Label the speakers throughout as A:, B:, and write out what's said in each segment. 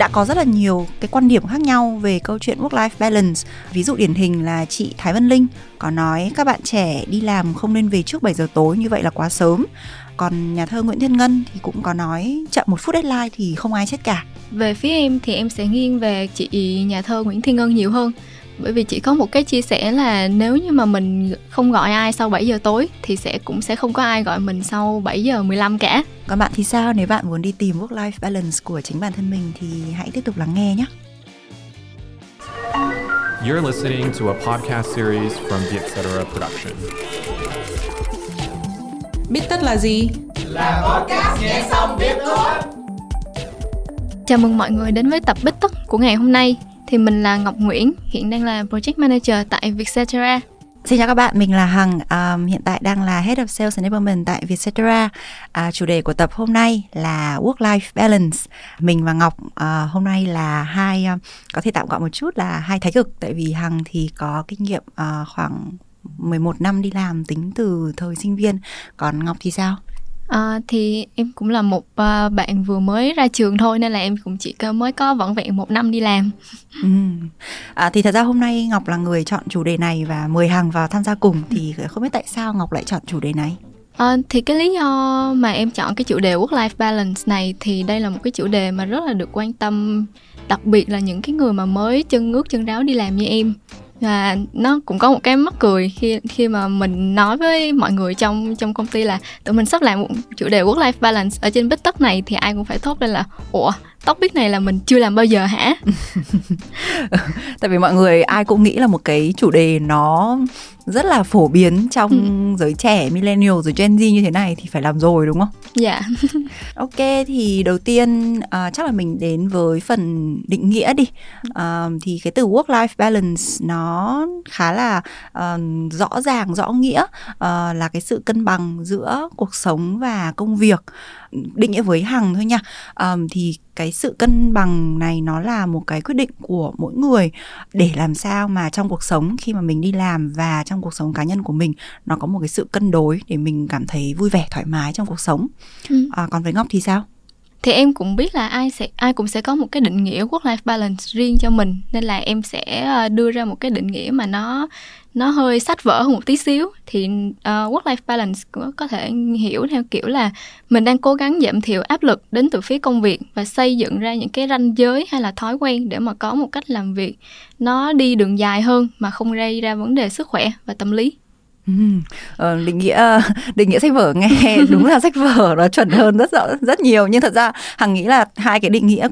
A: đã có rất là nhiều cái quan điểm khác nhau về câu chuyện work life balance. Ví dụ điển hình là chị Thái Vân Linh có nói, các bạn trẻ đi làm không nên về trước 7 giờ tối, như vậy là quá sớm. Còn nhà thơ Nguyễn Thiên Ngân thì cũng có nói, chậm một phút deadline thì không ai chết cả.
B: Về phía em thì em sẽ nghiêng về chị nhà thơ Nguyễn Thiên Ngân nhiều hơn bởi vì chỉ có một cái chia sẻ là nếu như mà mình không gọi ai sau 7 giờ tối thì sẽ cũng sẽ không có ai gọi mình sau 7 giờ 15 cả.
A: Còn bạn thì sao? Nếu bạn muốn đi tìm work life balance của chính bản thân mình thì hãy tiếp tục lắng nghe nhé.
C: You're listening to a podcast series from the Etc. Production.
D: Biết tất là gì?
B: Chào mừng mọi người đến với tập Bích Tất của ngày hôm nay. Thì mình là Ngọc Nguyễn, hiện đang là Project Manager tại Vietcetera.
A: Xin chào các bạn, mình là Hằng, um, hiện tại đang là Head of Sales Enablement tại Vietcetera. À, chủ đề của tập hôm nay là Work-Life Balance. Mình và Ngọc uh, hôm nay là hai, uh, có thể tạm gọi một chút là hai thái cực, tại vì Hằng thì có kinh nghiệm uh, khoảng 11 năm đi làm tính từ thời sinh viên, còn Ngọc thì sao?
B: À, thì em cũng là một uh, bạn vừa mới ra trường thôi nên là em cũng chỉ mới có vỏn vẹn một năm đi làm.
A: Ừ. À, thì thật ra hôm nay Ngọc là người chọn chủ đề này và mời Hằng vào tham gia cùng thì không biết tại sao Ngọc lại chọn chủ đề này.
B: À, thì cái lý do mà em chọn cái chủ đề work-life balance này thì đây là một cái chủ đề mà rất là được quan tâm đặc biệt là những cái người mà mới chân ướt chân ráo đi làm như em và nó cũng có một cái mắc cười khi khi mà mình nói với mọi người trong trong công ty là tụi mình sắp làm một chủ đề work life balance ở trên bích tất này thì ai cũng phải thốt lên là, ủa topic này là mình chưa làm bao giờ hả?
A: Tại vì mọi người ai cũng nghĩ là một cái chủ đề nó rất là phổ biến trong ừ. giới trẻ millennial rồi Gen Z như thế này thì phải làm rồi đúng không?
B: Dạ.
A: ok thì đầu tiên uh, chắc là mình đến với phần định nghĩa đi. Uh, thì cái từ work life balance nó khá là uh, rõ ràng rõ nghĩa uh, là cái sự cân bằng giữa cuộc sống và công việc định nghĩa với hằng thôi nha um, thì cái sự cân bằng này nó là một cái quyết định của mỗi người để làm sao mà trong cuộc sống khi mà mình đi làm và trong cuộc sống cá nhân của mình nó có một cái sự cân đối để mình cảm thấy vui vẻ thoải mái trong cuộc sống ừ. à, còn với ngọc thì sao
B: thì em cũng biết là ai sẽ ai cũng sẽ có một cái định nghĩa work life balance riêng cho mình. Nên là em sẽ ờ, đưa ra một cái định nghĩa mà nó nó hơi sách vở hơn một tí xíu. Thì ờ, uh, work life balance có, có thể hiểu theo kiểu là mình đang cố gắng giảm thiểu áp lực đến từ phía công việc và xây dựng ra những cái ranh giới hay là thói quen để mà có một cách làm việc nó đi đường dài hơn mà không gây ra vấn đề sức khỏe và tâm lý.
A: Ừ. Ờ, định nghĩa định nghĩa sách vở nghe đúng là sách vở nó chuẩn hơn rất rõ rất nhiều nhưng thật ra hằng nghĩ là hai cái định nghĩa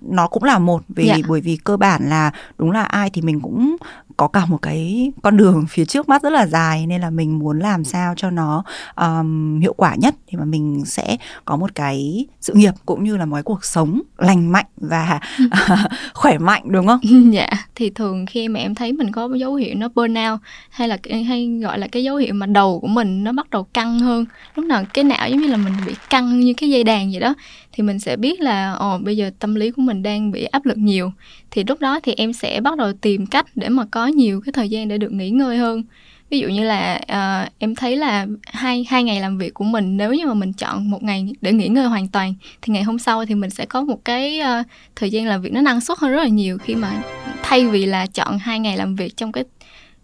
A: nó cũng là một vì dạ. bởi vì cơ bản là đúng là ai thì mình cũng có cả một cái con đường phía trước mắt rất là dài nên là mình muốn làm sao cho nó um, hiệu quả nhất thì mà mình sẽ có một cái sự nghiệp cũng như là một cái cuộc sống lành mạnh và khỏe mạnh đúng không?
B: Dạ, thì thường khi mà em thấy mình có dấu hiệu nó burnout hay là hay gọi là cái dấu hiệu mà đầu của mình nó bắt đầu căng hơn. Lúc nào cái não giống như là mình bị căng như cái dây đàn vậy đó thì mình sẽ biết là ồ bây giờ tâm lý của mình đang bị áp lực nhiều. Thì lúc đó thì em sẽ bắt đầu tìm cách để mà có nhiều cái thời gian để được nghỉ ngơi hơn. Ví dụ như là uh, em thấy là hai hai ngày làm việc của mình nếu như mà mình chọn một ngày để nghỉ ngơi hoàn toàn thì ngày hôm sau thì mình sẽ có một cái uh, thời gian làm việc nó năng suất hơn rất là nhiều khi mà thay vì là chọn hai ngày làm việc trong cái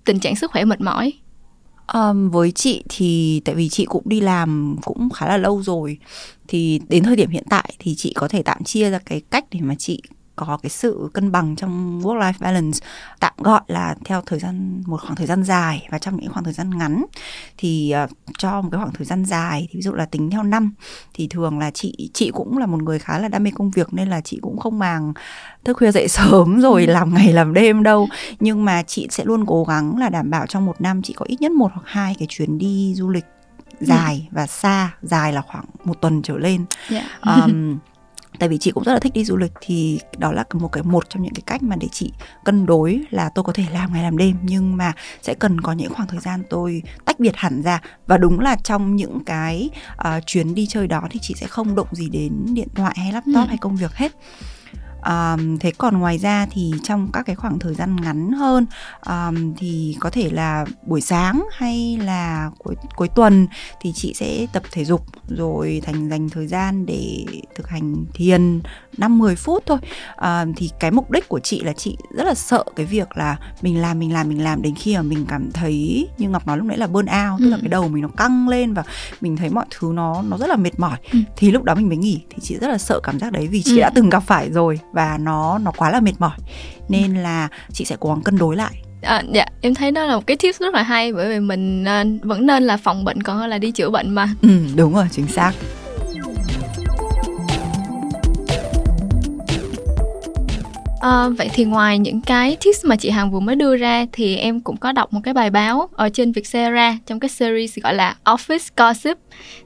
B: tình trạng sức khỏe mệt mỏi.
A: Um, với chị thì tại vì chị cũng đi làm cũng khá là lâu rồi thì đến thời điểm hiện tại thì chị có thể tạm chia ra cái cách để mà chị có cái sự cân bằng trong work life balance tạm gọi là theo thời gian một khoảng thời gian dài và trong những khoảng thời gian ngắn thì uh, cho một cái khoảng thời gian dài thì ví dụ là tính theo năm thì thường là chị chị cũng là một người khá là đam mê công việc nên là chị cũng không màng thức khuya dậy sớm rồi ừ. làm ngày làm đêm đâu nhưng mà chị sẽ luôn cố gắng là đảm bảo trong một năm chị có ít nhất một hoặc hai cái chuyến đi du lịch dài ừ. và xa dài là khoảng một tuần trở lên yeah. um, tại vì chị cũng rất là thích đi du lịch thì đó là một cái một trong những cái cách mà để chị cân đối là tôi có thể làm ngày làm đêm. Nhưng mà sẽ cần có những khoảng thời gian tôi tách biệt hẳn ra. Và đúng là trong những cái uh, chuyến đi chơi đó thì chị sẽ không động gì đến điện thoại hay laptop ừ. hay công việc hết um, thế còn ngoài ra thì trong các cái khoảng thời gian ngắn hơn um, thì có thể là buổi sáng hay là cuối cuối tuần thì chị sẽ tập thể dục rồi thành dành thời gian để thực hành thiền 5 10 phút thôi. À, thì cái mục đích của chị là chị rất là sợ cái việc là mình làm mình làm mình làm đến khi mà mình cảm thấy như Ngọc nói lúc nãy là burn out, tức là
B: Ừ.
A: cái đầu mình nó căng lên và mình thấy mọi thứ nó nó rất là mệt mỏi
B: Ừ.
A: thì lúc đó mình mới nghỉ thì chị rất là sợ cảm giác đấy vì chị
B: Ừ.
A: đã từng gặp phải rồi và nó nó quá là mệt mỏi. Nên là chị sẽ cố gắng cân đối lại.
B: À, dạ em thấy đó là một cái tips rất là hay bởi vì mình à, vẫn nên là phòng bệnh còn hơn là đi chữa bệnh mà.
A: Ừ, đúng rồi chính xác.
B: À, vậy thì ngoài những cái tips mà chị Hằng vừa mới đưa ra thì em cũng có đọc một cái bài báo ở trên Vietcetera trong cái series gọi là Office Gossip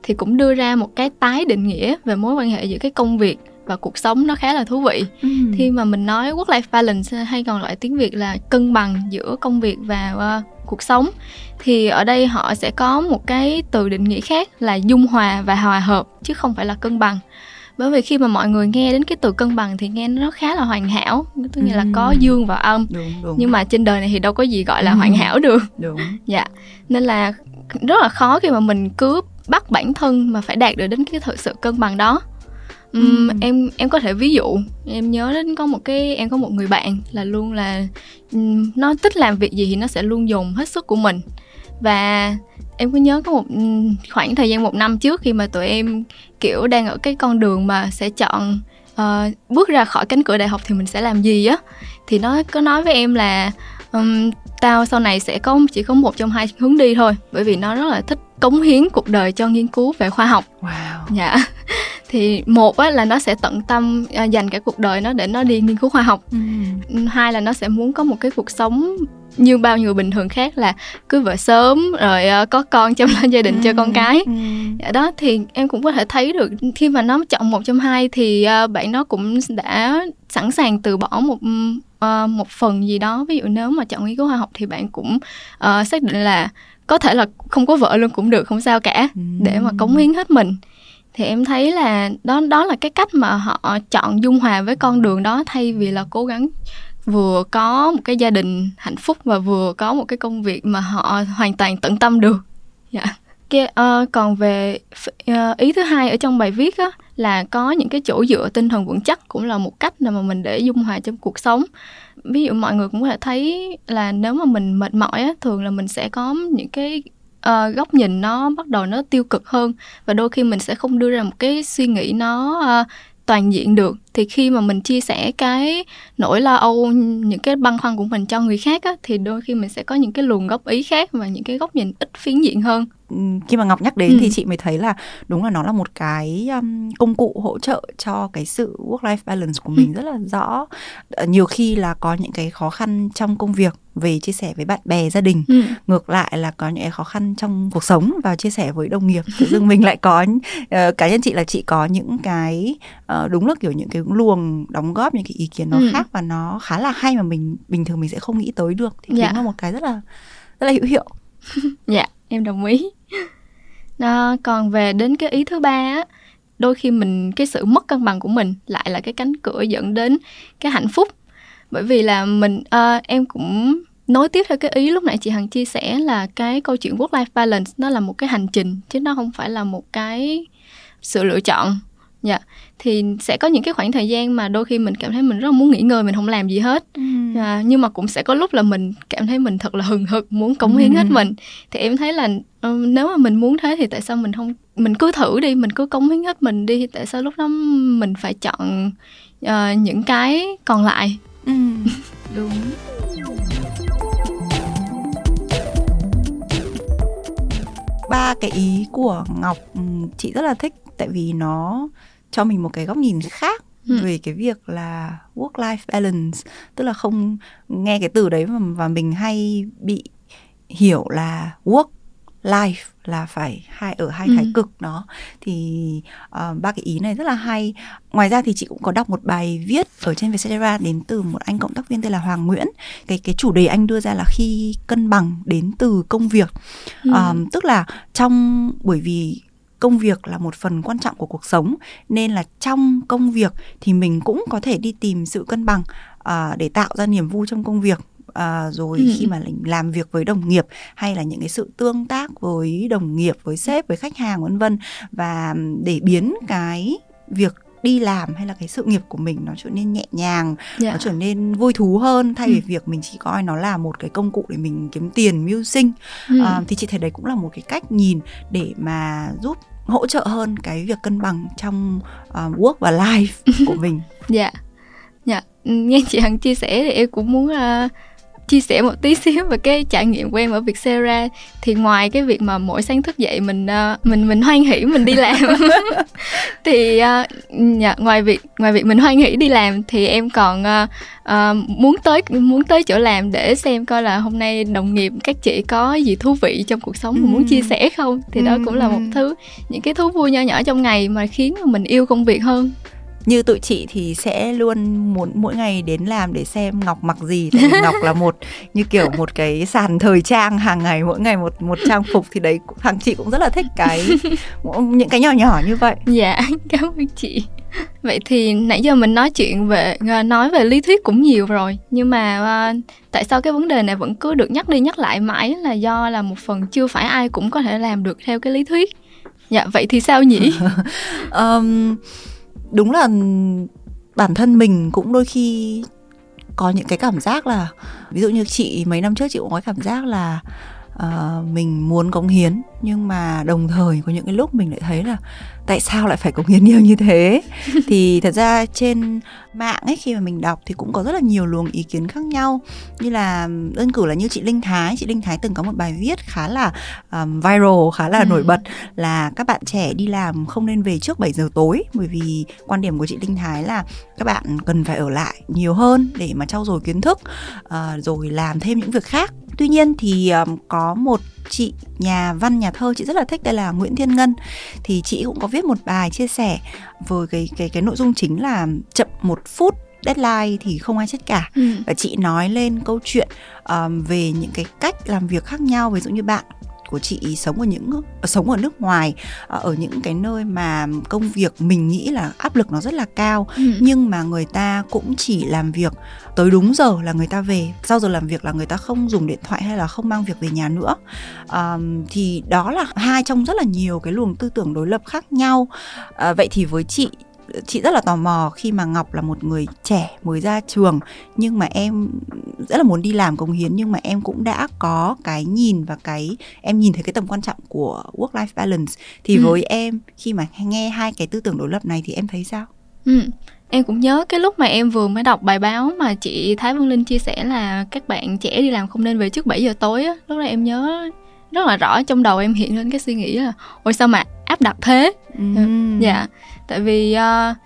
B: thì cũng đưa ra một cái tái định nghĩa về mối quan hệ giữa cái công việc và cuộc sống nó khá là thú vị.
A: ừ.
B: Khi mà mình nói work life balance hay còn gọi tiếng Việt là cân bằng giữa công việc và ờ, cuộc sống thì ở đây họ sẽ có một cái từ định nghĩa khác là dung hòa và hòa hợp chứ không phải là cân bằng bởi vì khi mà mọi người nghe đến cái từ cân bằng thì nghe nó khá là hoàn hảo tức nghĩa là có
A: Ừm.
B: dương và âm
A: đúng đúng
B: nhưng mà trên đời này thì đâu có gì gọi là
A: Ừm.
B: hoàn hảo được
A: đúng
B: dạ nên là rất là khó khi mà mình cứ bắt bản thân mà phải đạt được đến cái thực sự cân bằng đó Ừm,
A: Ừm.
B: em em có thể ví dụ em nhớ đến có một cái em có một người bạn là luôn là ừm, nó thích làm việc gì thì nó sẽ luôn dùng hết sức của mình. Và em có nhớ có một ừm, khoảng thời gian một năm trước khi mà tụi em kiểu đang ở cái con đường mà sẽ chọn ờ, bước ra khỏi cánh cửa đại học thì mình sẽ làm gì á thì nó có nói với em là ừm, tao sau này sẽ có chỉ có một trong hai hướng đi thôi bởi vì nó rất là thích cống hiến cuộc đời cho nghiên cứu về khoa học.
A: Wow.
B: Dạ thì một á là nó sẽ tận tâm à, dành cả cuộc đời nó để nó đi nghiên cứu khoa học.
A: Ừ.
B: hai là nó sẽ muốn có một cái cuộc sống như bao người bình thường khác là cưới vợ sớm rồi à, có con chăm lo gia đình cho con cái.
A: Ừ.
B: dạ đó thì em cũng có thể thấy được khi mà nó chọn một trong hai thì à, bạn nó cũng đã sẵn sàng từ bỏ một à, một phần gì đó. Ví dụ nếu mà chọn nghiên cứu khoa học thì bạn cũng à, xác định là có thể là không có vợ luôn cũng được không sao cả để mà cống hiến hết mình thì em thấy là đó đó là cái cách mà họ chọn dung hòa với con đường đó thay vì là cố gắng vừa có một cái gia đình hạnh phúc và vừa có một cái công việc mà họ hoàn toàn tận tâm được. Dạ. Cái uh, ờ, còn về uh, ý thứ hai ở trong bài viết á là có những cái chỗ dựa tinh thần vững chắc cũng là một cách mà mình để dung hòa trong cuộc sống. Ví dụ mọi người cũng có thể thấy là nếu mà mình mệt mỏi á thường là mình sẽ có những cái uh, góc nhìn nó bắt đầu nó tiêu cực hơn và đôi khi mình sẽ không đưa ra một cái suy nghĩ nó uh, toàn diện được. Thì khi mà mình chia sẻ cái nỗi lo âu những cái băn khoăn của mình cho người khác á, thì đôi khi mình sẽ có những cái luồng góp ý khác và những cái góc nhìn ít phiến diện hơn
A: khi mà Ngọc nhắc đến
B: Ừ.
A: thì chị mới thấy là đúng là nó là một cái um, công cụ hỗ trợ cho cái sự work life balance của mình rất là rõ. Ờ, Nhiều khi là có những cái khó khăn trong công việc về chia sẻ với bạn bè gia đình
B: ừ.
A: ngược lại là có những cái khó khăn trong cuộc sống và chia sẻ với đồng nghiệp tự dưng mình lại có ờ, cá nhân chị là chị có những cái ờ, đúng là kiểu những cái luồng đóng góp những cái ý kiến nó
B: Ừ.
A: khác và nó khá là hay mà mình bình thường mình sẽ không nghĩ tới được thì
B: Dạ.
A: đúng là một cái rất là rất là hữu hiệu
B: Dạ, em đồng ý à, còn về đến cái ý thứ ba á, đôi khi mình cái sự mất cân bằng của mình lại là cái cánh cửa dẫn đến cái hạnh phúc. Bởi vì là mình à, em cũng nối tiếp theo cái ý lúc nãy chị Hằng chia sẻ là cái câu chuyện work life balance nó là một cái hành trình chứ nó không phải là một cái sự lựa chọn. Dạ, thì sẽ có những cái khoảng thời gian mà đôi khi mình cảm thấy mình rất là muốn nghỉ ngơi, mình không làm gì hết. À, nhưng mà cũng sẽ có lúc là mình cảm thấy mình thật là hừng hực muốn cống hiến hết
A: Ừ.
B: mình. Thì em thấy là ừ, nếu mà mình muốn thế thì tại sao mình không mình cứ thử đi mình cứ cống hiến hết mình đi tại sao lúc đó mình phải chọn ờ, những cái còn lại?
A: Ừ, đúng. Ba cái ý của ngọc ừm, chị rất là thích tại vì nó cho mình một cái góc nhìn khác
B: Ừ.
A: về cái việc là work life balance tức là không nghe cái từ đấy và, mình hay bị hiểu là work life là phải hai ở hai
B: Ừ.
A: thái cực đó thì ờ, ba cái ý này rất là hay ngoài ra thì chị cũng có đọc một bài viết ở trên Vietcetera đến từ một anh cộng tác viên tên là Hoàng Nguyễn cái cái chủ đề anh đưa ra là khi cân bằng đến từ công việc
B: Ừ.
A: Ờm, tức là trong bởi vì công việc là một phần quan trọng của cuộc sống nên là trong công việc thì mình cũng có thể đi tìm sự cân bằng à, để tạo ra niềm vui trong công việc à, rồi ừ. khi mà làm việc với đồng nghiệp hay là những cái sự tương tác với đồng nghiệp với sếp với khách hàng vân vân và để biến cái việc đi làm hay là cái sự nghiệp của mình nó trở nên nhẹ nhàng yeah. Dạ. nó trở nên vui thú hơn thay vì ừ. việc mình chỉ coi nó là một cái công cụ để mình kiếm tiền mưu sinh ừ. à, thì chị thấy đấy cũng là một cái cách nhìn để mà giúp hỗ trợ hơn cái việc cân bằng trong uh, work và life của mình
B: dạ yeah. dạ yeah. nghe chị hằng chia sẻ thì em cũng muốn uh, chia sẻ một tí xíu về cái trải nghiệm của em ở Vietcetera. Thì ngoài cái việc mà mỗi sáng thức dậy mình uh, mình mình hoan hỉ mình đi làm thì uh, ngoài việc ngoài việc mình hoan hỉ đi làm thì em còn uh, uh, muốn tới muốn tới chỗ làm để xem coi là hôm nay đồng nghiệp các chị có gì thú vị trong cuộc sống muốn chia sẻ không. Thì đó cũng là một thứ những cái thú vui nho nhỏ trong ngày mà khiến mình yêu công việc hơn
A: như tụi chị thì sẽ luôn muốn mỗi ngày đến làm để xem ngọc mặc gì. Tại vì ngọc là một như kiểu một cái sàn thời trang hàng ngày mỗi ngày một một trang phục thì đấy thằng chị cũng rất là thích cái những cái nhỏ nhỏ như vậy.
B: Dạ cảm ơn chị. Vậy thì nãy giờ mình nói chuyện về à, nói về lý thuyết cũng nhiều rồi. Nhưng mà uh, tại sao cái vấn đề này vẫn cứ được nhắc đi nhắc lại mãi là do là một phần chưa phải ai cũng có thể làm được theo cái lý thuyết? Dạ vậy thì sao nhỉ?
A: Um, đúng là bản thân mình cũng đôi khi có những cái cảm giác là ví dụ như chị mấy năm trước chị cũng có cảm giác là uh, mình muốn cống hiến nhưng mà đồng thời có những cái lúc mình lại thấy là tại sao lại phải cống hiến nhiều như thế? Thì thật ra trên mạng ấy khi mà mình đọc thì cũng có rất là nhiều luồng ý kiến khác nhau. Như là đơn cử là như chị Linh Thái chị Linh Thái từng có một bài viết khá là um, viral khá là ừ. nổi bật là các bạn trẻ đi làm không nên về trước 7 giờ tối bởi vì quan điểm của chị Linh Thái là các bạn cần phải ở lại nhiều hơn để mà trau dồi kiến thức uh, rồi làm thêm những việc khác. Tuy nhiên thì um, có một chị nhà văn nhà thơ chị rất là thích đây là Nguyễn Thiên Ngân. Thì chị cũng có viết một bài chia sẻ với cái cái cái nội dung chính là chậm một phút deadline thì không ai chết cả ừ. và chị nói lên câu chuyện um, về những cái cách làm việc khác nhau ví dụ như bạn của chị sống ở những sống ở nước ngoài ờ, ở những cái nơi mà công việc mình nghĩ là áp lực nó rất là cao. Ừ. nhưng mà người ta cũng chỉ làm việc tới đúng giờ là người ta về. Sau giờ làm việc là người ta không dùng điện thoại hay là không mang việc về nhà nữa. Um, thì đó là hai trong rất là nhiều cái luồng tư tưởng đối lập khác nhau. Uh, vậy thì với chị chị rất là tò mò khi mà Ngọc là một người trẻ mới ra trường nhưng mà em rất là muốn đi làm công hiến nhưng mà em cũng đã có cái nhìn và cái em nhìn thấy cái tầm quan trọng của work life balance thì ừ. với em khi mà nghe hai cái tư tưởng đối lập này thì em thấy sao?
B: Ừ. Em cũng nhớ cái lúc mà em vừa mới đọc bài báo mà chị Thái Vân Linh chia sẻ là các bạn trẻ đi làm không nên về trước 7 giờ tối á. Lúc đó em nhớ rất là rõ trong đầu em hiện lên cái suy nghĩ là ôi sao mà áp đặt thế ừ. dạ tại vì uh,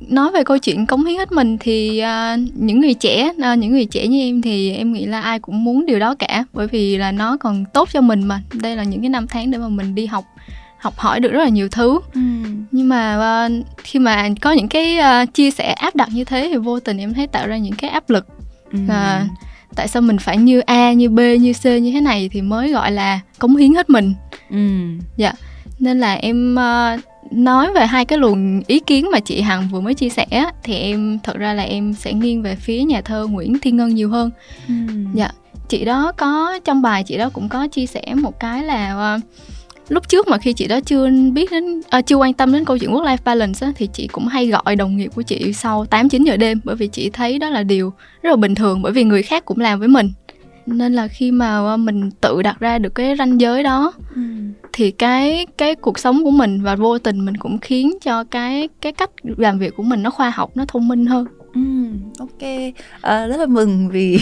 B: nói về câu chuyện cống hiến hết mình thì uh, những người trẻ uh, những người trẻ như em thì em nghĩ là ai cũng muốn điều đó cả bởi vì là nó còn tốt cho mình mà đây là những cái năm tháng để mà mình đi học học hỏi được rất là nhiều thứ ừ. nhưng mà uh, khi mà có những cái uh, chia sẻ áp đặt như thế thì vô tình em thấy tạo ra những cái áp lực ừ. uh, tại sao mình phải như a như b như c như thế này thì mới gọi là cống hiến hết mình ừ. dạ nên là em uh, nói về hai cái luồng ý kiến mà chị hằng vừa mới chia sẻ thì em thật ra là em sẽ nghiêng về phía nhà thơ nguyễn thiên ngân nhiều hơn ừ. dạ chị đó có trong bài chị đó cũng có chia sẻ một cái là uh, lúc trước mà khi chị đó chưa biết đến à, chưa quan tâm đến câu chuyện work life balance á, thì chị cũng hay gọi đồng nghiệp của chị sau 8 9 giờ đêm bởi vì chị thấy đó là điều rất là bình thường bởi vì người khác cũng làm với mình. Nên là khi mà mình tự đặt ra được cái ranh giới đó ừ. thì cái cái cuộc sống của mình và vô tình mình cũng khiến cho cái cái cách làm việc của mình nó khoa học, nó thông minh hơn.
A: Ừ, ok, à, rất là mừng vì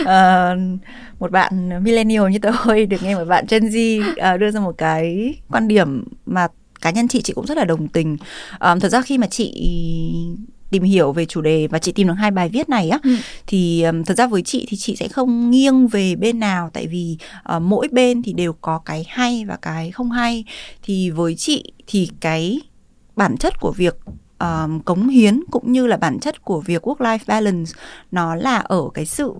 A: uh, một bạn millennial như tôi được nghe một bạn Gen Z uh, đưa ra một cái quan điểm mà cá nhân chị chị cũng rất là đồng tình. Um, thật ra khi mà chị tìm hiểu về chủ đề và chị tìm được hai bài viết này á ừ. thì um, thật ra với chị thì chị sẽ không nghiêng về bên nào tại vì uh, mỗi bên thì đều có cái hay và cái không hay thì với chị thì cái bản chất của việc um, cống hiến cũng như là bản chất của việc work life balance nó là ở cái sự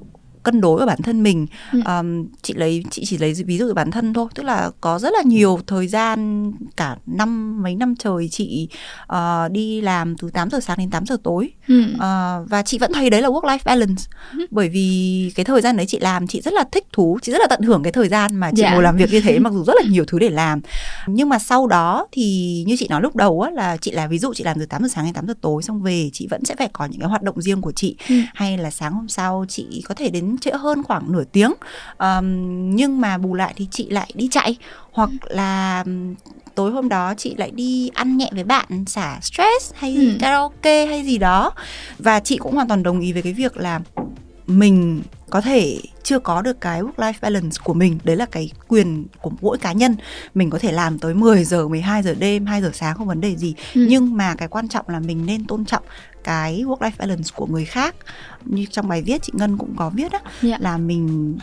A: cân đối ở bản thân mình
B: Ừ.
A: um, chị lấy chị chỉ lấy ví dụ bản thân thôi tức là có rất là nhiều thời gian cả năm mấy năm trời chị ờ, đi làm từ 8 giờ sáng đến 8 giờ tối
B: Ừ.
A: Ờ, và chị vẫn thấy đấy là work life balance bởi vì cái thời gian đấy chị làm chị rất là thích thú chị rất là tận hưởng cái thời gian mà chị
B: Dạ.
A: ngồi làm việc như thế mặc dù rất là nhiều thứ để làm nhưng mà sau đó thì như chị nói lúc đầu á là chị là ví dụ chị làm từ 8 giờ sáng đến 8 giờ tối xong về chị vẫn sẽ phải có những cái hoạt động riêng của chị
B: Ừ.
A: hay là sáng hôm sau chị có thể đến trễ hơn khoảng nửa tiếng. Ờm, nhưng mà bù lại thì chị lại đi chạy. Hoặc là tối hôm đó chị lại đi ăn nhẹ với bạn xả stress hay
B: Ừ.
A: karaoke hay gì đó. Và chị cũng hoàn toàn đồng ý với cái việc là mình có thể chưa có được cái work life balance của mình. Đấy là cái quyền của mỗi cá nhân. Mình có thể làm tới 10 giờ 12 giờ đêm 2 giờ sáng không vấn đề gì.
B: Ừ.
A: nhưng mà cái quan trọng là mình nên tôn trọng cái work life balance của người khác như trong bài viết chị Ngân cũng có viết á
B: Dạ.
A: là mình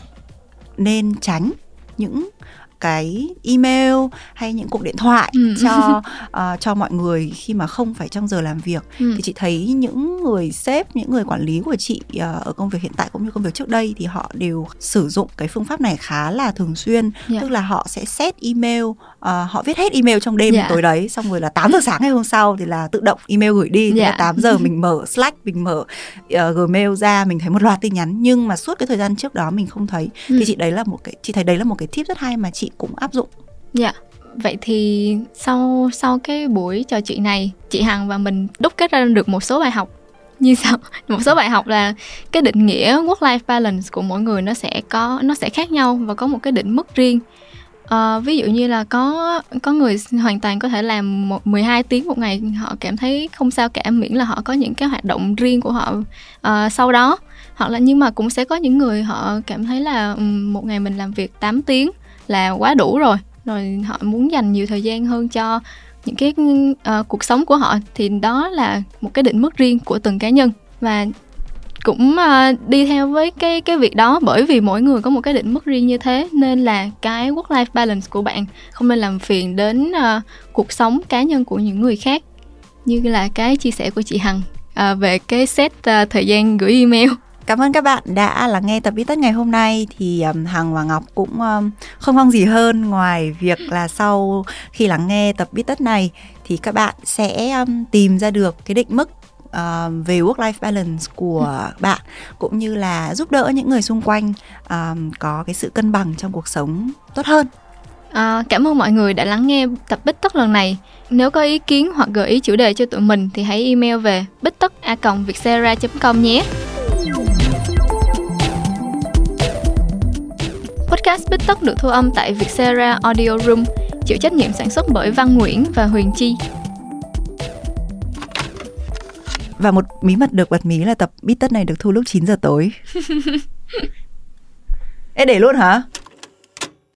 A: nên tránh những cái email hay những cuộc điện thoại
B: Ừ.
A: cho ờ, cho mọi người khi mà không phải trong giờ làm việc
B: Ừ.
A: thì chị thấy những người sếp những người quản lý của chị ờ, ở công việc hiện tại cũng như công việc trước đây thì họ đều sử dụng cái phương pháp này khá là thường xuyên
B: Dạ.
A: tức là họ sẽ set email ờ, họ viết hết email trong đêm
B: Dạ.
A: tối đấy xong rồi là 8 giờ sáng ngày hôm sau thì là tự động email gửi đi
B: Dạ.
A: là 8 giờ mình mở Slack mình mở ờ, Gmail ra mình thấy một loạt tin nhắn nhưng mà suốt cái thời gian trước đó mình không thấy
B: Ừ.
A: thì chị đấy là một cái chị thấy đấy là một cái tip rất hay mà chị cũng áp dụng
B: Dạ. Vậy thì sau sau cái buổi trò chuyện này, chị Hằng và mình đúc kết ra được một số bài học như sau. Một số bài học là cái định nghĩa work life balance của mỗi người nó sẽ có nó sẽ khác nhau và có một cái định mức riêng. à, ví dụ như là có có người hoàn toàn có thể làm một 12 tiếng một ngày họ cảm thấy không sao cả miễn là họ có những cái hoạt động riêng của họ ờ, sau đó hoặc là nhưng mà cũng sẽ có những người họ cảm thấy là một ngày mình làm việc 8 tiếng là quá đủ rồi. Rồi họ muốn dành nhiều thời gian hơn cho những cái uh, cuộc sống của họ thì đó là một cái định mức riêng của từng cá nhân. Và cũng uh, đi theo với cái cái việc đó bởi vì mỗi người có một cái định mức riêng như thế nên là cái work life balance của bạn không nên làm phiền đến uh, cuộc sống cá nhân của những người khác. Như là cái chia sẻ của chị Hằng uh, về cái set uh, thời gian gửi email.
A: Cảm ơn các bạn đã lắng nghe tập Bí Tất ngày hôm nay thì um, Hằng và Ngọc cũng um, không mong gì hơn ngoài việc là sau khi lắng nghe tập Bí Tất này thì các bạn sẽ um, tìm ra được cái định mức uh, về work life balance của bạn cũng như là giúp đỡ những người xung quanh um, có cái sự cân bằng trong cuộc sống tốt hơn.
B: À, cảm ơn mọi người đã lắng nghe tập Bích Tất lần này. Nếu có ý kiến hoặc gợi ý chủ đề cho tụi mình thì hãy email về bích tất a com nhé. Podcast Bích Tất được thu âm tại Vietcetera Audio Room, chịu trách nhiệm sản xuất bởi Văn Nguyễn và Huyền Chi.
A: Và một bí mật được bật mí là tập Bí Tất này được thu lúc 9 giờ tối. Ê để luôn hả?